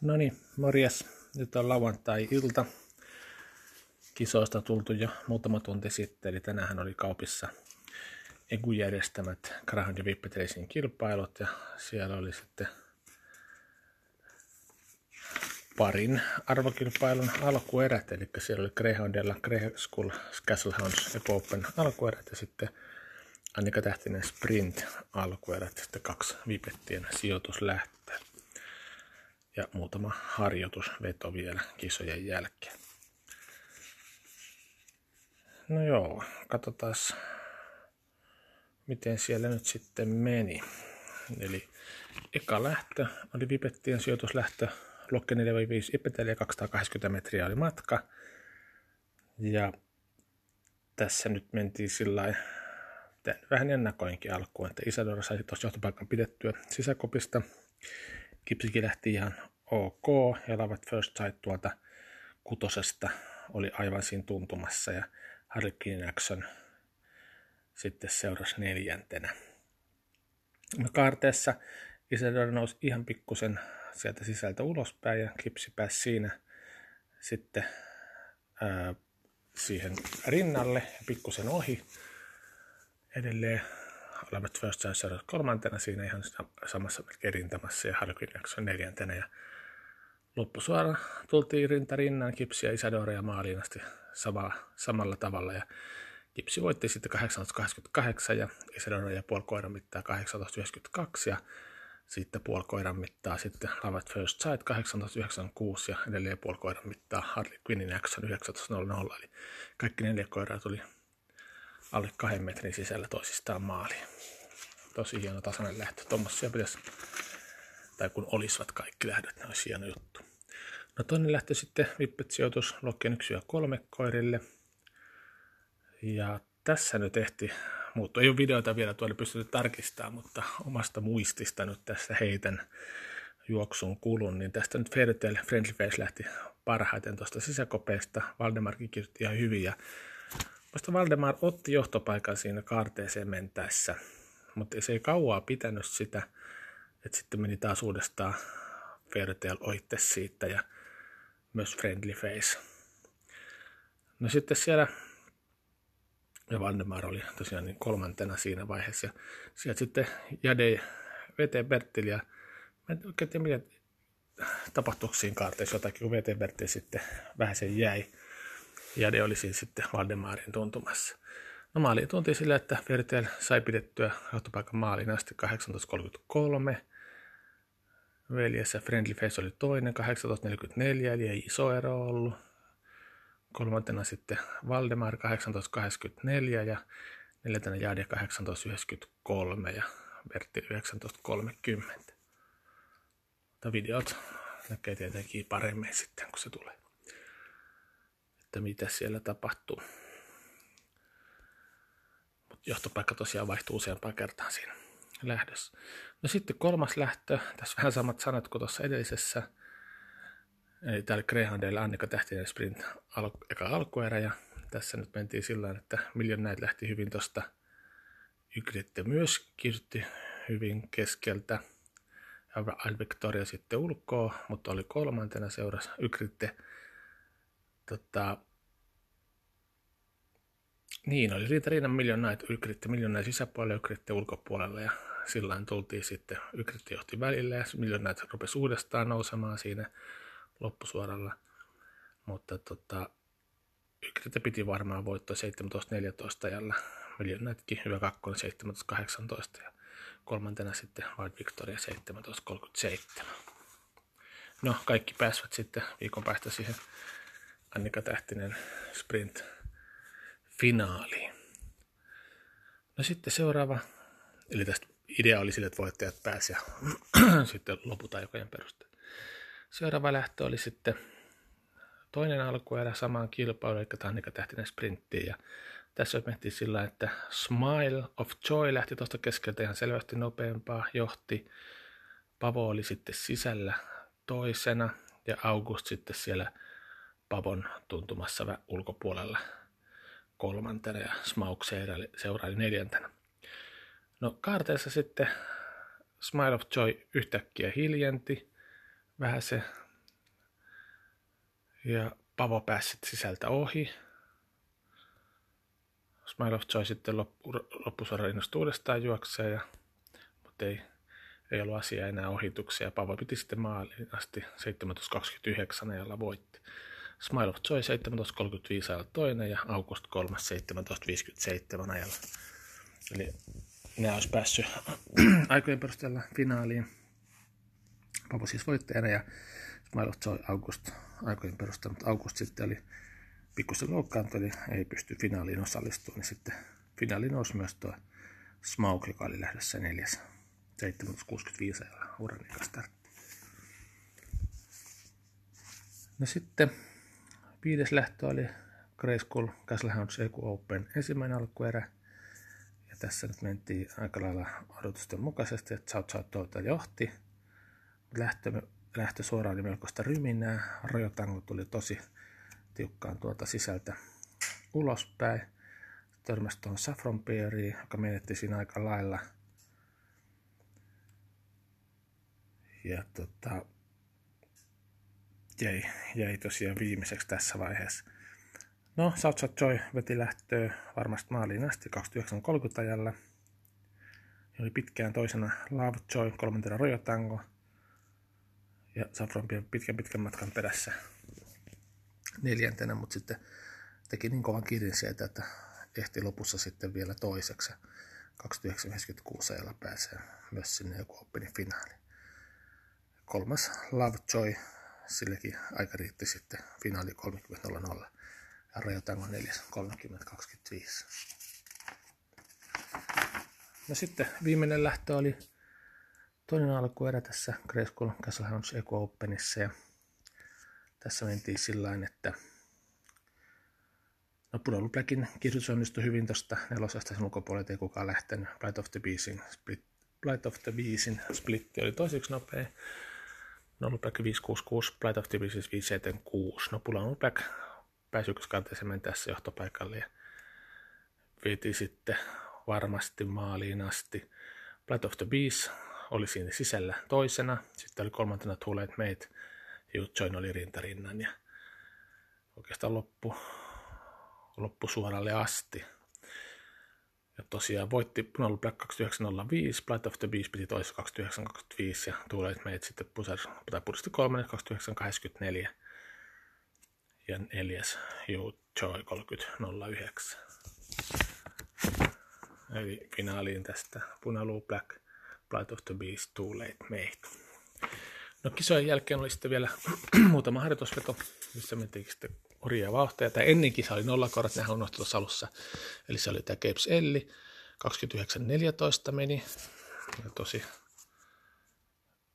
No niin, morjes. Nyt on lauantai-ilta. Kisoista tultu jo muutama tunti sitten, eli tänään oli kaupissa Egu järjestämät Graham ja Vippetracing kilpailut ja siellä oli sitten parin arvokilpailun alkuerät, eli siellä oli Greyhoundilla Grey School Castle Hounds Eco Open alkuerät ja sitten Annika Tähtinen Sprint alkuerät, sitten kaksi Vipettien sijoituslähtöä ja muutama harjoitusveto vielä kisojen jälkeen. No joo, katsotaan miten siellä nyt sitten meni. Eli eka lähtö oli Vipettien sijoituslähtö, Lokke 4-5 Ipeteliä, 280 metriä oli matka. Ja tässä nyt mentiin sillä vähän ennakoinkin alkuun, että Isadora sai tuossa johtopaikan pidettyä sisäkopista. Kipsikin lähti ihan ok ja Lavat First Sight tuolta kutosesta oli aivan siinä tuntumassa ja Harlequin Action sitten seurasi neljäntenä. No kaarteessa Isadora nousi ihan pikkusen sieltä sisältä ulospäin ja Kipsi pääsi siinä sitten ää, siihen rinnalle ja pikkusen ohi. Edelleen Lavat First Sight kolmantena siinä ihan samassa rintamassa ja Harlequin Action neljäntenä ja loppusuora tultiin rinta rinnan Kipsi ja Isadora ja maaliin asti sama, samalla tavalla. Ja Kipsi voitti sitten 1888 ja Isadora ja puoli koiran mittaa 1892 ja sitten puoli koiran mittaa sitten Love First Sight 1896 ja edelleen puoli koiran mittaa Harley Quinnin Action 1900. Eli kaikki neljä koiraa tuli alle kahden metrin sisällä toisistaan maaliin. Tosi hieno tasainen lähtö. Tuommoisia pitäisi, tai kun olisivat kaikki lähdöt, ne olisi hieno juttu. No toinen lähtö sitten Vippet-sijoitus Lokkeen 1 ja 3 koirille. Ja tässä nyt ehti muuttua. Ei ole videoita vielä tuolla pystytty tarkistamaan, mutta omasta muistista nyt tässä heitän juoksun kulun, niin tästä nyt Fairytale Friendly Face lähti parhaiten tuosta sisäkopeesta. Valdemarkin kirjoitti ihan hyvin ja Musta Valdemar otti johtopaikan siinä kaarteeseen mentäessä, mutta se ei kauaa pitänyt sitä, että sitten meni taas uudestaan Fairytale oitte siitä ja myös Friendly Face. No sitten siellä, ja Valdemar oli tosiaan niin kolmantena siinä vaiheessa, ja sieltä sitten Jade VT Bertil, ja mä en oikein tiedä, mitä tapahtuiko siinä kaarteessa jotakin, kun VT Bertil sitten vähän sen jäi. Jade oli siinä sitten Valdemarin tuntumassa. No maali tunti sillä, että Vertel sai pidettyä johtopaikan maaliin asti 1833, veljessä Friendly Face oli toinen 1844, eli ei iso ero ollut. Kolmantena sitten Valdemar 1884 ja neljäntenä Jade 1893 ja Bertti 1930. Mutta videot näkee tietenkin paremmin sitten, kun se tulee. Että mitä siellä tapahtuu. Mutta johtopaikka tosiaan vaihtuu useampaan kertaan siinä lähdössä. No sitten kolmas lähtö, tässä vähän samat sanat kuin tuossa edellisessä. Eli täällä Greyhoundilla Annika Tähtinen Sprint al- eka alkuerä ja tässä nyt mentiin sillä että Million näitä lähti hyvin tuosta Ygritte myös kirjoitti hyvin keskeltä. Al Victoria sitten ulkoa, mutta oli kolmantena seurasi Ygritte. Tota, niin, oli Riita Riinan Million Night Ykritte, Million Night sisäpuolella ja Ykritte ulkopuolella ja sillä tultiin sitten, Ykritte johti välillä ja Night rupesi uudestaan nousemaan siinä loppusuoralla. Mutta tota, Ykritte piti varmaan voittoa 17-14 ajalla. Million Nightkin hyvä kakkonen 17-18 ja kolmantena sitten Wild Victoria 17-37. No, kaikki pääsivät sitten viikon päästä siihen Annika Tähtinen sprint finaaliin. No sitten seuraava, eli tästä idea oli sille, että voittajat pääsi ja sitten loput aikojen perusteella. Seuraava lähtö oli sitten toinen alkuerä samaan kilpailuun, eli Tannika Tähtinen sprinttiin. Ja tässä mentiin sillä, että Smile of Joy lähti tuosta keskeltä ihan selvästi nopeampaa, johti. Pavo oli sitten sisällä toisena ja August sitten siellä Pavon tuntumassa ulkopuolella kolmantena ja Smaug seuraili neljäntenä. No kaarteessa sitten Smile of Joy yhtäkkiä hiljenti. Vähän se Ja Pavo pääsi sisältä ohi. Smile of Joy sitten loppu, loppusuora innostui uudestaan juokseen, ja, mutta ei, ei ollut asia enää ohituksia. Pavo piti sitten maaliin asti 17.29 ajalla voitti. Smile of Joy 17.35 ajalla toinen ja August 3 17.57 ajalla. Eli ne olisi päässyt aikojen perusteella finaaliin. Pavo siis voittajana ja Smile of Joy August aikojen perusteella, mutta August sitten oli pikkusen loukkaantunut, eli ei pysty finaaliin osallistumaan, niin sitten finaaliin nousi myös tuo Smaug, joka oli lähdössä neljäs 765 ajalla startti. No sitten viides lähtö oli Grey School Castle Hounds EQ Open ensimmäinen alkuerä. Ja tässä nyt mentiin aika lailla odotusten mukaisesti, että South South tuolta johti. Lähtö, lähtö suoraan oli melkoista ryminää. Rajotango tuli tosi tiukkaan tuolta sisältä ulospäin. Törmäsi tuohon Saffron Beeriin, joka menetti siinä aika lailla. Ja tota, jäi, jäi tosiaan viimeiseksi tässä vaiheessa. No, South Joy veti lähtöä varmasti maaliin asti 29.30 ajalla. Ja oli pitkään toisena Love Joy, kolmantena Royal Tango. Ja Saffron pitkän pitkän matkan perässä neljäntenä, mutta sitten teki niin kovan kirin sieltä, että ehti lopussa sitten vielä toiseksi. 29.96 ajalla pääsee myös sinne joku Openin finaaliin. Kolmas Lovejoy, sillekin aika riitti sitten finaali 30.00 ja Rajotango 4 30.25. No sitten viimeinen lähtö oli toinen alkuerä tässä Grayskull Castle Hounds Eco Openissa ja tässä mentiin sillä että no Pudolu Blackin kirjoitus onnistui hyvin tuosta nelosesta sen ulkopuolelta ei kukaan lähtenyt. Blight of the Beastin split, Blight of the Beastin splitti oli toiseksi nopea. No Black 566, Blight of Beastin 576. No Pudolu Black pääsi ykköskanteeseen tässä johtopaikalle ja veti sitten varmasti maaliin asti. Blight of the Beast oli siinä sisällä toisena. Sitten oli kolmantena Late Mate Join oli rintarinnan ja oikeastaan loppu, loppu suoralle asti. Ja tosiaan voitti Punalu Black 2905, Blight of the Beast piti toisessa 2925 ja Tuulet meidät sitten pusas, tai pudisti kolmannen 2984 ja neljäs You Joy 3009. Eli finaaliin tästä Punalu Black, Blight of the Beast, Too Late Made. No kisojen jälkeen oli sitten vielä muutama harjoitusveto, missä mentiin sitten hurjaa vauhtia. Tämä ennen kisa oli nollakorot, nehän unohtu tuossa alussa. Eli se oli tämä Capes Elli, 29.14 meni. Ja tosi,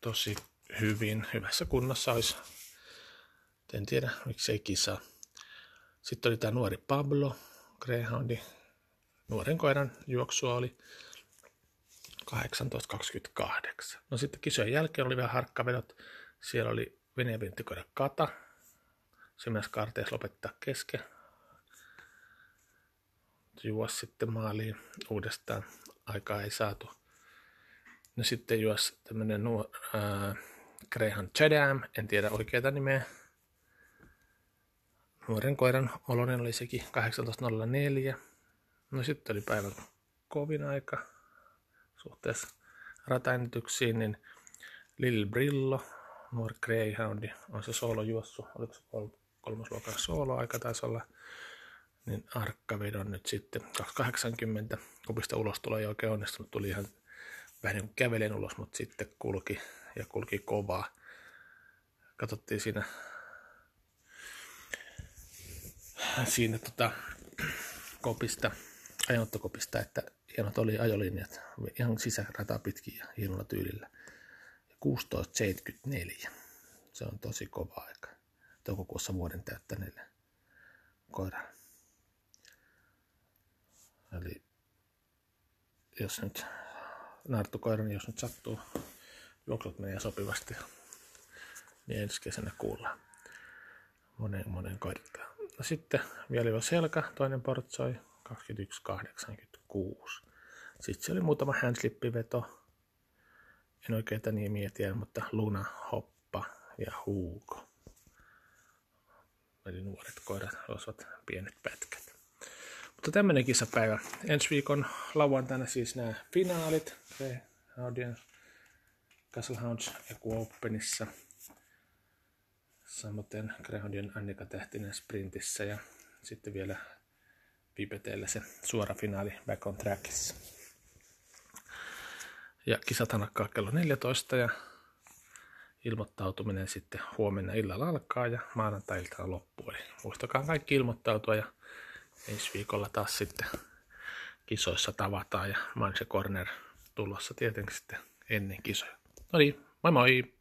tosi hyvin, hyvässä kunnossa olisi. En tiedä, miksi ei kisaa. Sitten oli tämä nuori Pablo, Greyhoundi. Nuoren koiran juoksua oli 18.28. No sitten kisojen jälkeen oli vähän harkkavedot. Siellä oli Venäjän Kata. Kaarteessa lopettaa kesken. Juos sitten maaliin uudestaan. Aikaa ei saatu. No sitten juos tämmönen nuo, äh, Greyhound Chadam, en tiedä oikeita nimeä. Nuoren koiran olonen oli sekin 18.04. No sitten oli päivän kovin aika suhteessa rataennetyksiin, niin Lil Brillo, nuori Greyhoundi, on se juossu, oliko se kolmosluokan aika taisi olla, niin arkkavedon nyt sitten 280 kupista ulostulo ei oikein onnistunut, tuli ihan vähän niin kävelen ulos, mutta sitten kulki ja kulki kovaa. Katsottiin siinä, siinä tota, kopista, ajonottokopista, että hienot oli ajolinjat, ihan sisärata pitkin ja hienolla tyylillä. 16.74. Se on tosi kova aika. Toukokuussa vuoden täyttäneelle koiralle. Eli jos nyt narttukoira, niin jos nyt sattuu, juoksut menee sopivasti, niin ensi kesänä kuullaan monen monen koirittaa. No sitten vielä selkä, toinen portsoi, 21.86. Sitten se oli muutama handslippiveto. En oikeita nimiä tiedä, mutta Luna, Hoppa ja Huuko. Eli nuoret koirat olisivat pienet pätkät. Mutta tämmöinen kisapäivä. Ensi viikon lauantaina siis nämä finaalit. Greyhoundien Castle Hounds Equa Openissa. Samoin Greyhoundien Annika Tähtinen Sprintissä ja sitten vielä Pipeteellä se suora finaali Back on Trackissa. Ja kisat alkaa kello 14 ja ilmoittautuminen sitten huomenna illalla alkaa ja maanantai-iltana loppuu. Eli muistakaa kaikki ilmoittautua ja ensi viikolla taas sitten kisoissa tavataan ja Manche Corner tulossa tietenkin sitten ennen kisoja. No niin, moi moi!